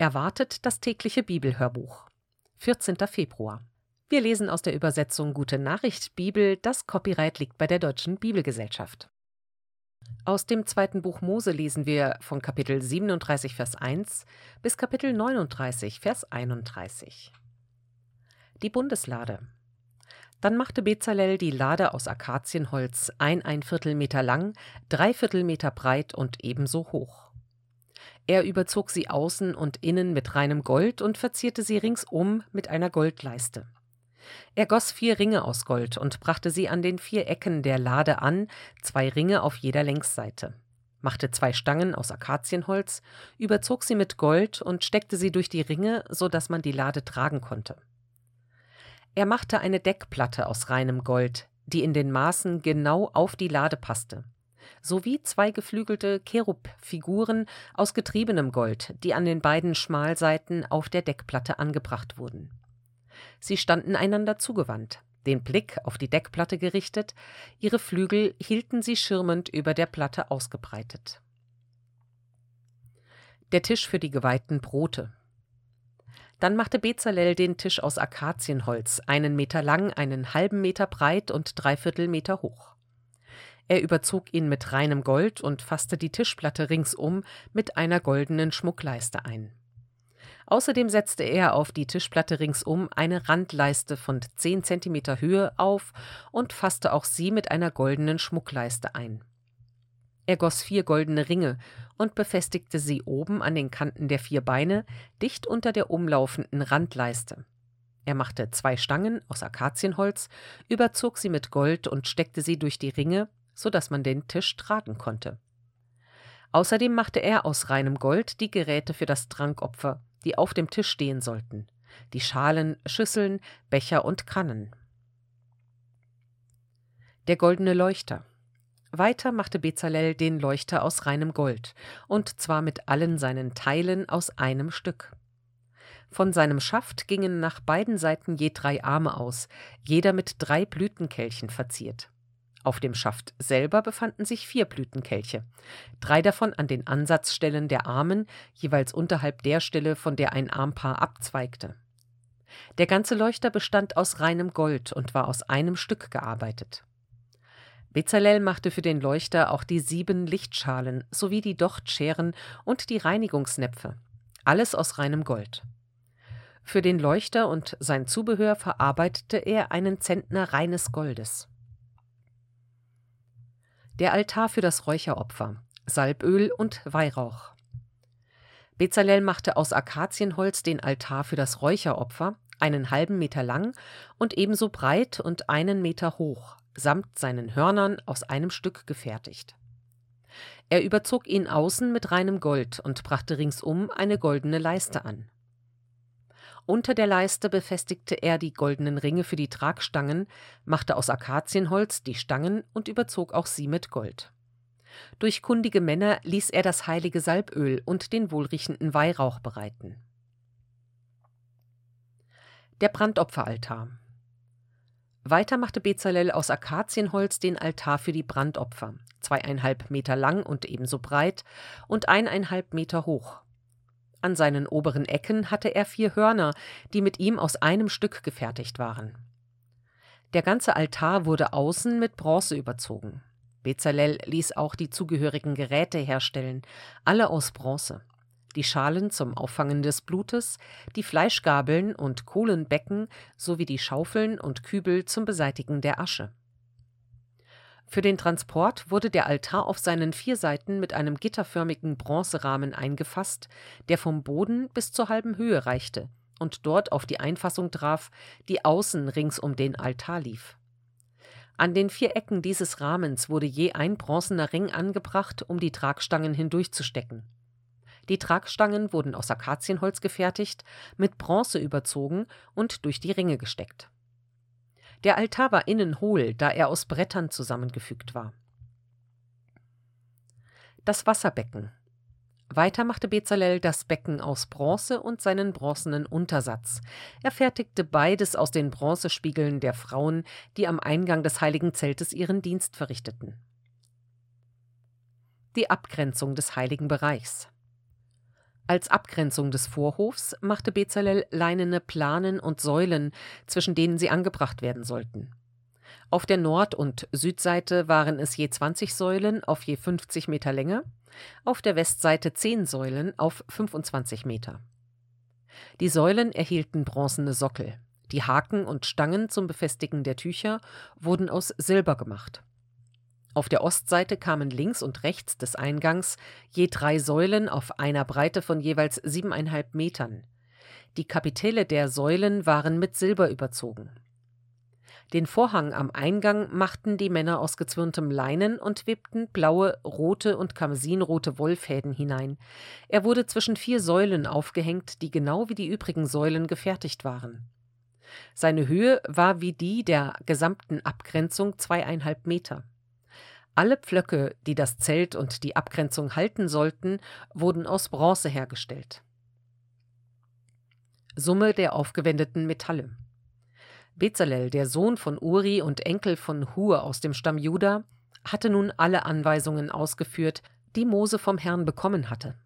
Erwartet das tägliche Bibelhörbuch. 14. Februar. Wir lesen aus der Übersetzung Gute Nachricht Bibel, das Copyright liegt bei der Deutschen Bibelgesellschaft. Aus dem zweiten Buch Mose lesen wir von Kapitel 37, Vers 1 bis Kapitel 39, Vers 31. Die Bundeslade. Dann machte Bezalel die Lade aus Akazienholz ein ein Viertel Meter lang, drei Viertel Meter breit und ebenso hoch. Er überzog sie außen und innen mit reinem Gold und verzierte sie ringsum mit einer Goldleiste. Er goss vier Ringe aus Gold und brachte sie an den vier Ecken der Lade an, zwei Ringe auf jeder Längsseite, machte zwei Stangen aus Akazienholz, überzog sie mit Gold und steckte sie durch die Ringe, so dass man die Lade tragen konnte. Er machte eine Deckplatte aus reinem Gold, die in den Maßen genau auf die Lade passte sowie zwei geflügelte Cherub-Figuren aus getriebenem Gold, die an den beiden Schmalseiten auf der Deckplatte angebracht wurden. Sie standen einander zugewandt, den Blick auf die Deckplatte gerichtet, ihre Flügel hielten sie schirmend über der Platte ausgebreitet. Der Tisch für die geweihten Brote. Dann machte Bezalel den Tisch aus Akazienholz, einen Meter lang, einen halben Meter breit und dreiviertel Meter hoch. Er überzog ihn mit reinem Gold und fasste die Tischplatte ringsum mit einer goldenen Schmuckleiste ein. Außerdem setzte er auf die Tischplatte ringsum eine Randleiste von 10 cm Höhe auf und fasste auch sie mit einer goldenen Schmuckleiste ein. Er goss vier goldene Ringe und befestigte sie oben an den Kanten der vier Beine, dicht unter der umlaufenden Randleiste. Er machte zwei Stangen aus Akazienholz, überzog sie mit Gold und steckte sie durch die Ringe so dass man den Tisch tragen konnte. Außerdem machte er aus reinem Gold die Geräte für das Trankopfer, die auf dem Tisch stehen sollten, die Schalen, Schüsseln, Becher und Kannen. Der goldene Leuchter. Weiter machte Bezalel den Leuchter aus reinem Gold, und zwar mit allen seinen Teilen aus einem Stück. Von seinem Schaft gingen nach beiden Seiten je drei Arme aus, jeder mit drei Blütenkelchen verziert. Auf dem Schaft selber befanden sich vier Blütenkelche, drei davon an den Ansatzstellen der Armen, jeweils unterhalb der Stelle, von der ein Armpaar abzweigte. Der ganze Leuchter bestand aus reinem Gold und war aus einem Stück gearbeitet. Bezalel machte für den Leuchter auch die sieben Lichtschalen sowie die Dochtscheren und die Reinigungsnäpfe, alles aus reinem Gold. Für den Leuchter und sein Zubehör verarbeitete er einen Zentner reines Goldes. Der Altar für das Räucheropfer, Salböl und Weihrauch. Bezalel machte aus Akazienholz den Altar für das Räucheropfer, einen halben Meter lang und ebenso breit und einen Meter hoch, samt seinen Hörnern aus einem Stück gefertigt. Er überzog ihn außen mit reinem Gold und brachte ringsum eine goldene Leiste an. Unter der Leiste befestigte er die goldenen Ringe für die Tragstangen, machte aus Akazienholz die Stangen und überzog auch sie mit Gold. Durch kundige Männer ließ er das heilige Salböl und den wohlriechenden Weihrauch bereiten. Der Brandopferaltar. Weiter machte Bezalel aus Akazienholz den Altar für die Brandopfer, zweieinhalb Meter lang und ebenso breit und eineinhalb Meter hoch. An seinen oberen Ecken hatte er vier Hörner, die mit ihm aus einem Stück gefertigt waren. Der ganze Altar wurde außen mit Bronze überzogen. Bezalel ließ auch die zugehörigen Geräte herstellen, alle aus Bronze. Die Schalen zum Auffangen des Blutes, die Fleischgabeln und Kohlenbecken sowie die Schaufeln und Kübel zum Beseitigen der Asche. Für den Transport wurde der Altar auf seinen vier Seiten mit einem gitterförmigen Bronzerahmen eingefasst, der vom Boden bis zur halben Höhe reichte und dort auf die Einfassung traf, die außen rings um den Altar lief. An den vier Ecken dieses Rahmens wurde je ein bronzener Ring angebracht, um die Tragstangen hindurchzustecken. Die Tragstangen wurden aus Akazienholz gefertigt, mit Bronze überzogen und durch die Ringe gesteckt. Der Altar war innen hohl, da er aus Brettern zusammengefügt war. Das Wasserbecken. Weiter machte Bezalel das Becken aus Bronze und seinen bronzenen Untersatz. Er fertigte beides aus den Bronzespiegeln der Frauen, die am Eingang des heiligen Zeltes ihren Dienst verrichteten. Die Abgrenzung des heiligen Bereichs. Als Abgrenzung des Vorhofs machte Bezalel leinene Planen und Säulen, zwischen denen sie angebracht werden sollten. Auf der Nord- und Südseite waren es je 20 Säulen auf je 50 Meter Länge, auf der Westseite 10 Säulen auf 25 Meter. Die Säulen erhielten bronzene Sockel. Die Haken und Stangen zum Befestigen der Tücher wurden aus Silber gemacht. Auf der Ostseite kamen links und rechts des Eingangs je drei Säulen auf einer Breite von jeweils siebeneinhalb Metern. Die Kapitelle der Säulen waren mit Silber überzogen. Den Vorhang am Eingang machten die Männer aus gezwirntem Leinen und webten blaue, rote und karmesinrote Wollfäden hinein. Er wurde zwischen vier Säulen aufgehängt, die genau wie die übrigen Säulen gefertigt waren. Seine Höhe war wie die der gesamten Abgrenzung zweieinhalb Meter. Alle Pflöcke, die das Zelt und die Abgrenzung halten sollten, wurden aus Bronze hergestellt. Summe der aufgewendeten Metalle. Bezalel, der Sohn von Uri und Enkel von Hur aus dem Stamm Juda, hatte nun alle Anweisungen ausgeführt, die Mose vom Herrn bekommen hatte.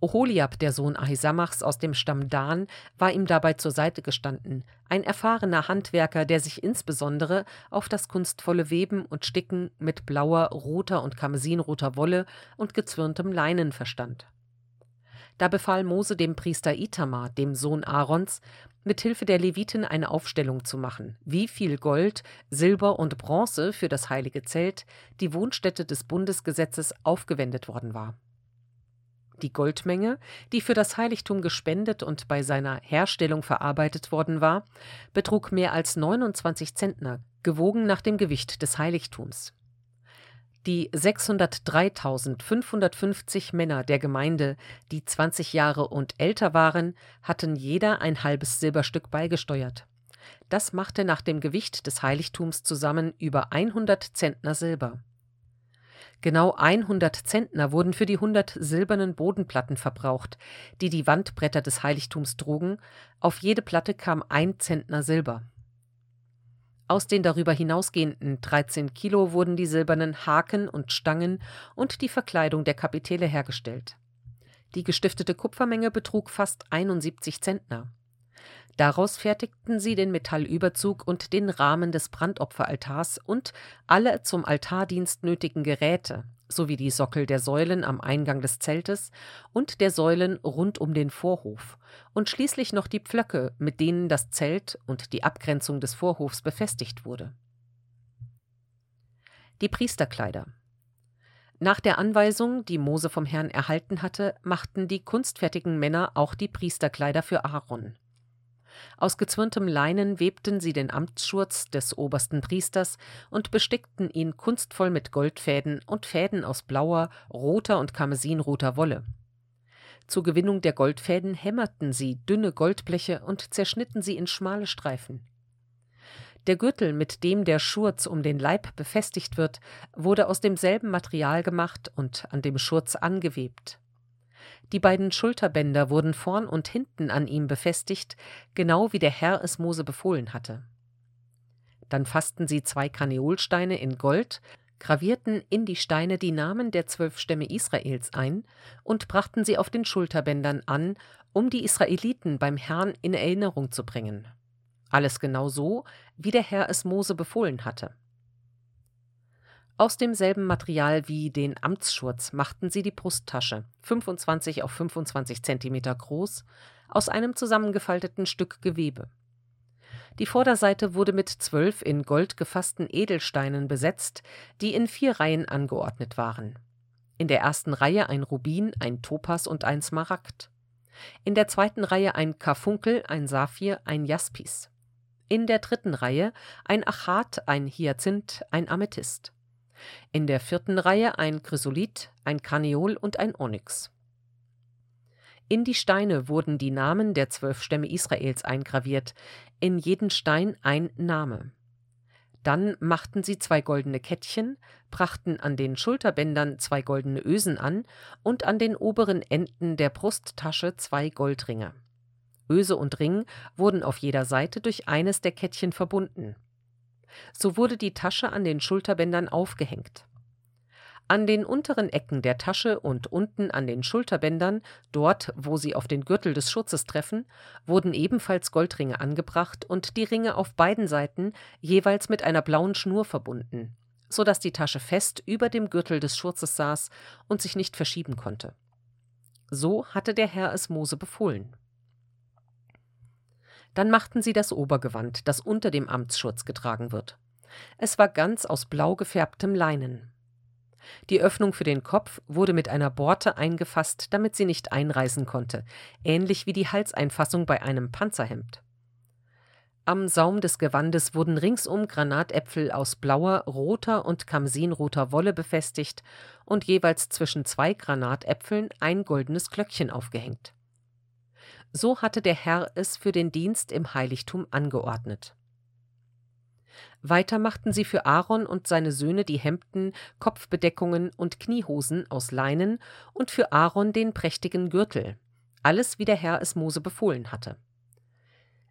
Oholiab, der Sohn Ahisamachs aus dem Stamm Dan, war ihm dabei zur Seite gestanden, ein erfahrener Handwerker, der sich insbesondere auf das kunstvolle Weben und Sticken mit blauer, roter und karmesinroter Wolle und gezwirntem Leinen verstand. Da befahl Mose dem Priester Itamar, dem Sohn Aarons, mit Hilfe der Leviten eine Aufstellung zu machen, wie viel Gold, Silber und Bronze für das heilige Zelt, die Wohnstätte des Bundesgesetzes, aufgewendet worden war. Die Goldmenge, die für das Heiligtum gespendet und bei seiner Herstellung verarbeitet worden war, betrug mehr als 29 Zentner, gewogen nach dem Gewicht des Heiligtums. Die 603.550 Männer der Gemeinde, die 20 Jahre und älter waren, hatten jeder ein halbes Silberstück beigesteuert. Das machte nach dem Gewicht des Heiligtums zusammen über 100 Zentner Silber. Genau 100 Zentner wurden für die 100 silbernen Bodenplatten verbraucht, die die Wandbretter des Heiligtums trugen. Auf jede Platte kam ein Zentner Silber. Aus den darüber hinausgehenden 13 Kilo wurden die silbernen Haken und Stangen und die Verkleidung der Kapitelle hergestellt. Die gestiftete Kupfermenge betrug fast 71 Zentner. Daraus fertigten sie den Metallüberzug und den Rahmen des Brandopferaltars und alle zum Altardienst nötigen Geräte, sowie die Sockel der Säulen am Eingang des Zeltes und der Säulen rund um den Vorhof und schließlich noch die Pflöcke, mit denen das Zelt und die Abgrenzung des Vorhofs befestigt wurde. Die Priesterkleider Nach der Anweisung, die Mose vom Herrn erhalten hatte, machten die kunstfertigen Männer auch die Priesterkleider für Aaron. Aus gezwirntem Leinen webten sie den Amtsschurz des obersten Priesters und bestickten ihn kunstvoll mit Goldfäden und Fäden aus blauer, roter und karmesinroter Wolle. Zur Gewinnung der Goldfäden hämmerten sie dünne Goldbleche und zerschnitten sie in schmale Streifen. Der Gürtel, mit dem der Schurz um den Leib befestigt wird, wurde aus demselben Material gemacht und an dem Schurz angewebt. Die beiden Schulterbänder wurden vorn und hinten an ihm befestigt, genau wie der Herr es Mose befohlen hatte. Dann fassten sie zwei Kaneolsteine in Gold, gravierten in die Steine die Namen der zwölf Stämme Israels ein und brachten sie auf den Schulterbändern an, um die Israeliten beim Herrn in Erinnerung zu bringen. Alles genau so, wie der Herr es Mose befohlen hatte. Aus demselben Material wie den Amtsschurz machten sie die Brusttasche, 25 auf 25 Zentimeter groß, aus einem zusammengefalteten Stück Gewebe. Die Vorderseite wurde mit zwölf in Gold gefassten Edelsteinen besetzt, die in vier Reihen angeordnet waren. In der ersten Reihe ein Rubin, ein Topas und ein Smaragd. In der zweiten Reihe ein Karfunkel, ein Saphir, ein Jaspis. In der dritten Reihe ein Achat, ein Hyazinth, ein Amethyst. In der vierten Reihe ein Chrysolith, ein Karneol und ein Onyx. In die Steine wurden die Namen der zwölf Stämme Israels eingraviert, in jeden Stein ein Name. Dann machten sie zwei goldene Kettchen, brachten an den Schulterbändern zwei goldene Ösen an und an den oberen Enden der Brusttasche zwei Goldringe. Öse und Ring wurden auf jeder Seite durch eines der Kettchen verbunden. So wurde die Tasche an den Schulterbändern aufgehängt. An den unteren Ecken der Tasche und unten an den Schulterbändern, dort, wo sie auf den Gürtel des Schutzes treffen, wurden ebenfalls Goldringe angebracht und die Ringe auf beiden Seiten jeweils mit einer blauen Schnur verbunden, so dass die Tasche fest über dem Gürtel des Schutzes saß und sich nicht verschieben konnte. So hatte der Herr es Mose befohlen. Dann machten sie das Obergewand, das unter dem Amtsschutz getragen wird. Es war ganz aus blau gefärbtem Leinen. Die Öffnung für den Kopf wurde mit einer Borte eingefasst, damit sie nicht einreißen konnte, ähnlich wie die Halseinfassung bei einem Panzerhemd. Am Saum des Gewandes wurden ringsum Granatäpfel aus blauer, roter und kamsinroter Wolle befestigt und jeweils zwischen zwei Granatäpfeln ein goldenes Glöckchen aufgehängt. So hatte der Herr es für den Dienst im Heiligtum angeordnet. Weiter machten sie für Aaron und seine Söhne die Hemden, Kopfbedeckungen und Kniehosen aus Leinen und für Aaron den prächtigen Gürtel, alles wie der Herr es Mose befohlen hatte.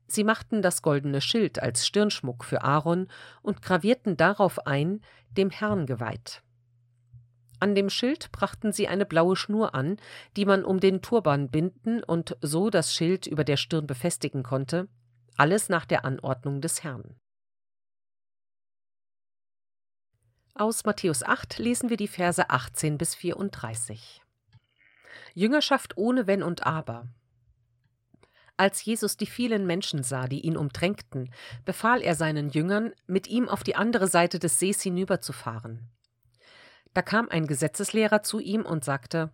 Sie machten das goldene Schild als Stirnschmuck für Aaron und gravierten darauf ein, dem Herrn geweiht. An dem Schild brachten sie eine blaue Schnur an, die man um den Turban binden und so das Schild über der Stirn befestigen konnte, alles nach der Anordnung des Herrn. Aus Matthäus 8 lesen wir die Verse 18 bis 34. Jüngerschaft ohne Wenn und Aber. Als Jesus die vielen Menschen sah, die ihn umdrängten, befahl er seinen Jüngern, mit ihm auf die andere Seite des Sees hinüberzufahren. Da kam ein Gesetzeslehrer zu ihm und sagte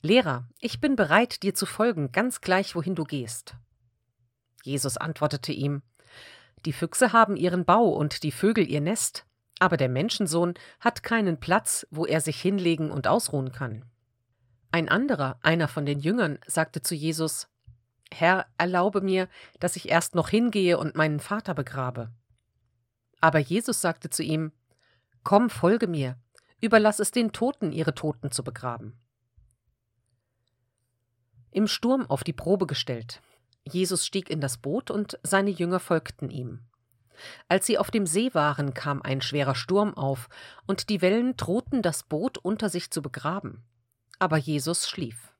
Lehrer, ich bin bereit, dir zu folgen, ganz gleich, wohin du gehst. Jesus antwortete ihm Die Füchse haben ihren Bau und die Vögel ihr Nest, aber der Menschensohn hat keinen Platz, wo er sich hinlegen und ausruhen kann. Ein anderer, einer von den Jüngern, sagte zu Jesus Herr, erlaube mir, dass ich erst noch hingehe und meinen Vater begrabe. Aber Jesus sagte zu ihm Komm, folge mir, überlass es den Toten, ihre Toten zu begraben. Im Sturm auf die Probe gestellt. Jesus stieg in das Boot und seine Jünger folgten ihm. Als sie auf dem See waren, kam ein schwerer Sturm auf, und die Wellen drohten das Boot unter sich zu begraben. Aber Jesus schlief.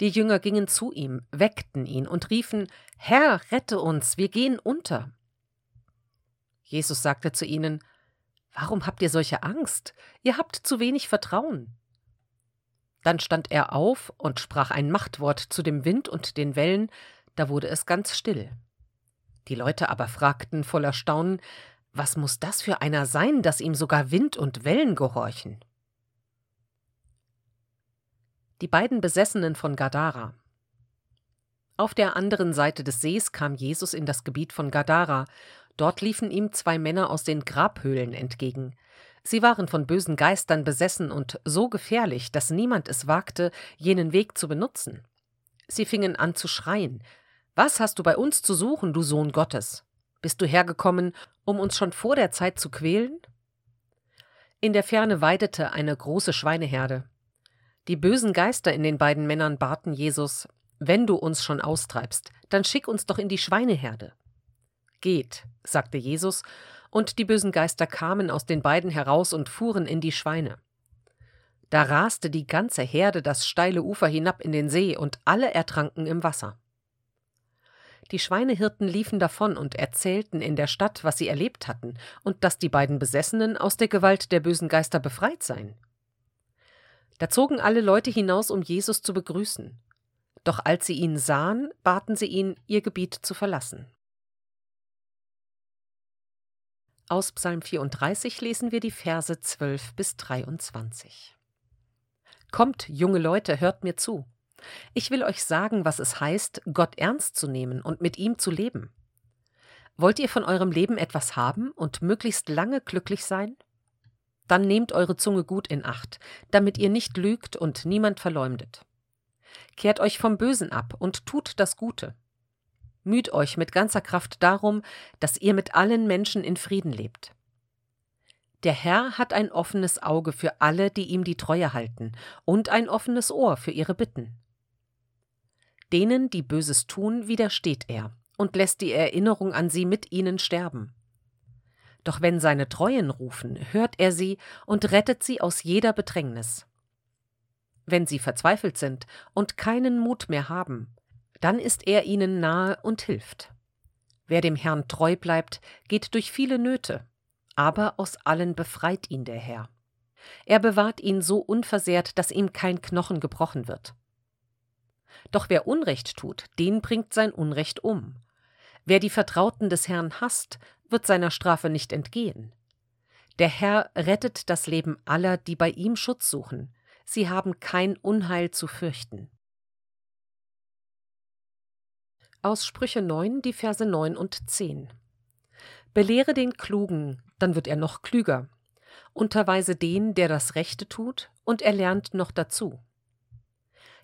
Die Jünger gingen zu ihm, weckten ihn und riefen Herr, rette uns, wir gehen unter. Jesus sagte zu ihnen Warum habt ihr solche Angst? Ihr habt zu wenig Vertrauen. Dann stand er auf und sprach ein Machtwort zu dem Wind und den Wellen, da wurde es ganz still. Die Leute aber fragten voller Staunen, was muss das für einer sein, dass ihm sogar Wind und Wellen gehorchen? Die beiden Besessenen von Gadara. Auf der anderen Seite des Sees kam Jesus in das Gebiet von Gadara. Dort liefen ihm zwei Männer aus den Grabhöhlen entgegen. Sie waren von bösen Geistern besessen und so gefährlich, dass niemand es wagte, jenen Weg zu benutzen. Sie fingen an zu schreien, was hast du bei uns zu suchen, du Sohn Gottes? Bist du hergekommen, um uns schon vor der Zeit zu quälen? In der Ferne weidete eine große Schweineherde. Die bösen Geister in den beiden Männern baten Jesus, wenn du uns schon austreibst, dann schick uns doch in die Schweineherde. Geht, sagte Jesus, und die bösen Geister kamen aus den beiden heraus und fuhren in die Schweine. Da raste die ganze Herde das steile Ufer hinab in den See, und alle ertranken im Wasser. Die Schweinehirten liefen davon und erzählten in der Stadt, was sie erlebt hatten und dass die beiden Besessenen aus der Gewalt der bösen Geister befreit seien. Da zogen alle Leute hinaus, um Jesus zu begrüßen. Doch als sie ihn sahen, baten sie ihn, ihr Gebiet zu verlassen. Aus Psalm 34 lesen wir die Verse 12 bis 23. Kommt, junge Leute, hört mir zu. Ich will euch sagen, was es heißt, Gott ernst zu nehmen und mit ihm zu leben. Wollt ihr von eurem Leben etwas haben und möglichst lange glücklich sein? Dann nehmt eure Zunge gut in Acht, damit ihr nicht lügt und niemand verleumdet. Kehrt euch vom Bösen ab und tut das Gute. Müht euch mit ganzer Kraft darum, dass ihr mit allen Menschen in Frieden lebt. Der Herr hat ein offenes Auge für alle, die ihm die Treue halten, und ein offenes Ohr für ihre Bitten. Denen, die Böses tun, widersteht er und lässt die Erinnerung an sie mit ihnen sterben. Doch wenn seine Treuen rufen, hört er sie und rettet sie aus jeder Bedrängnis. Wenn sie verzweifelt sind und keinen Mut mehr haben, dann ist er ihnen nahe und hilft. Wer dem Herrn treu bleibt, geht durch viele Nöte, aber aus allen befreit ihn der Herr. Er bewahrt ihn so unversehrt, dass ihm kein Knochen gebrochen wird. Doch wer Unrecht tut, den bringt sein Unrecht um. Wer die Vertrauten des Herrn hasst, wird seiner Strafe nicht entgehen. Der Herr rettet das Leben aller, die bei ihm Schutz suchen. Sie haben kein Unheil zu fürchten. Aus Sprüche 9, die Verse 9 und 10. Belehre den Klugen, dann wird er noch klüger. Unterweise den, der das Rechte tut, und er lernt noch dazu.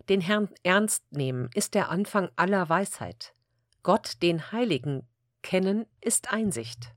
Den Herrn ernst nehmen ist der Anfang aller Weisheit. Gott, den Heiligen, kennen ist Einsicht.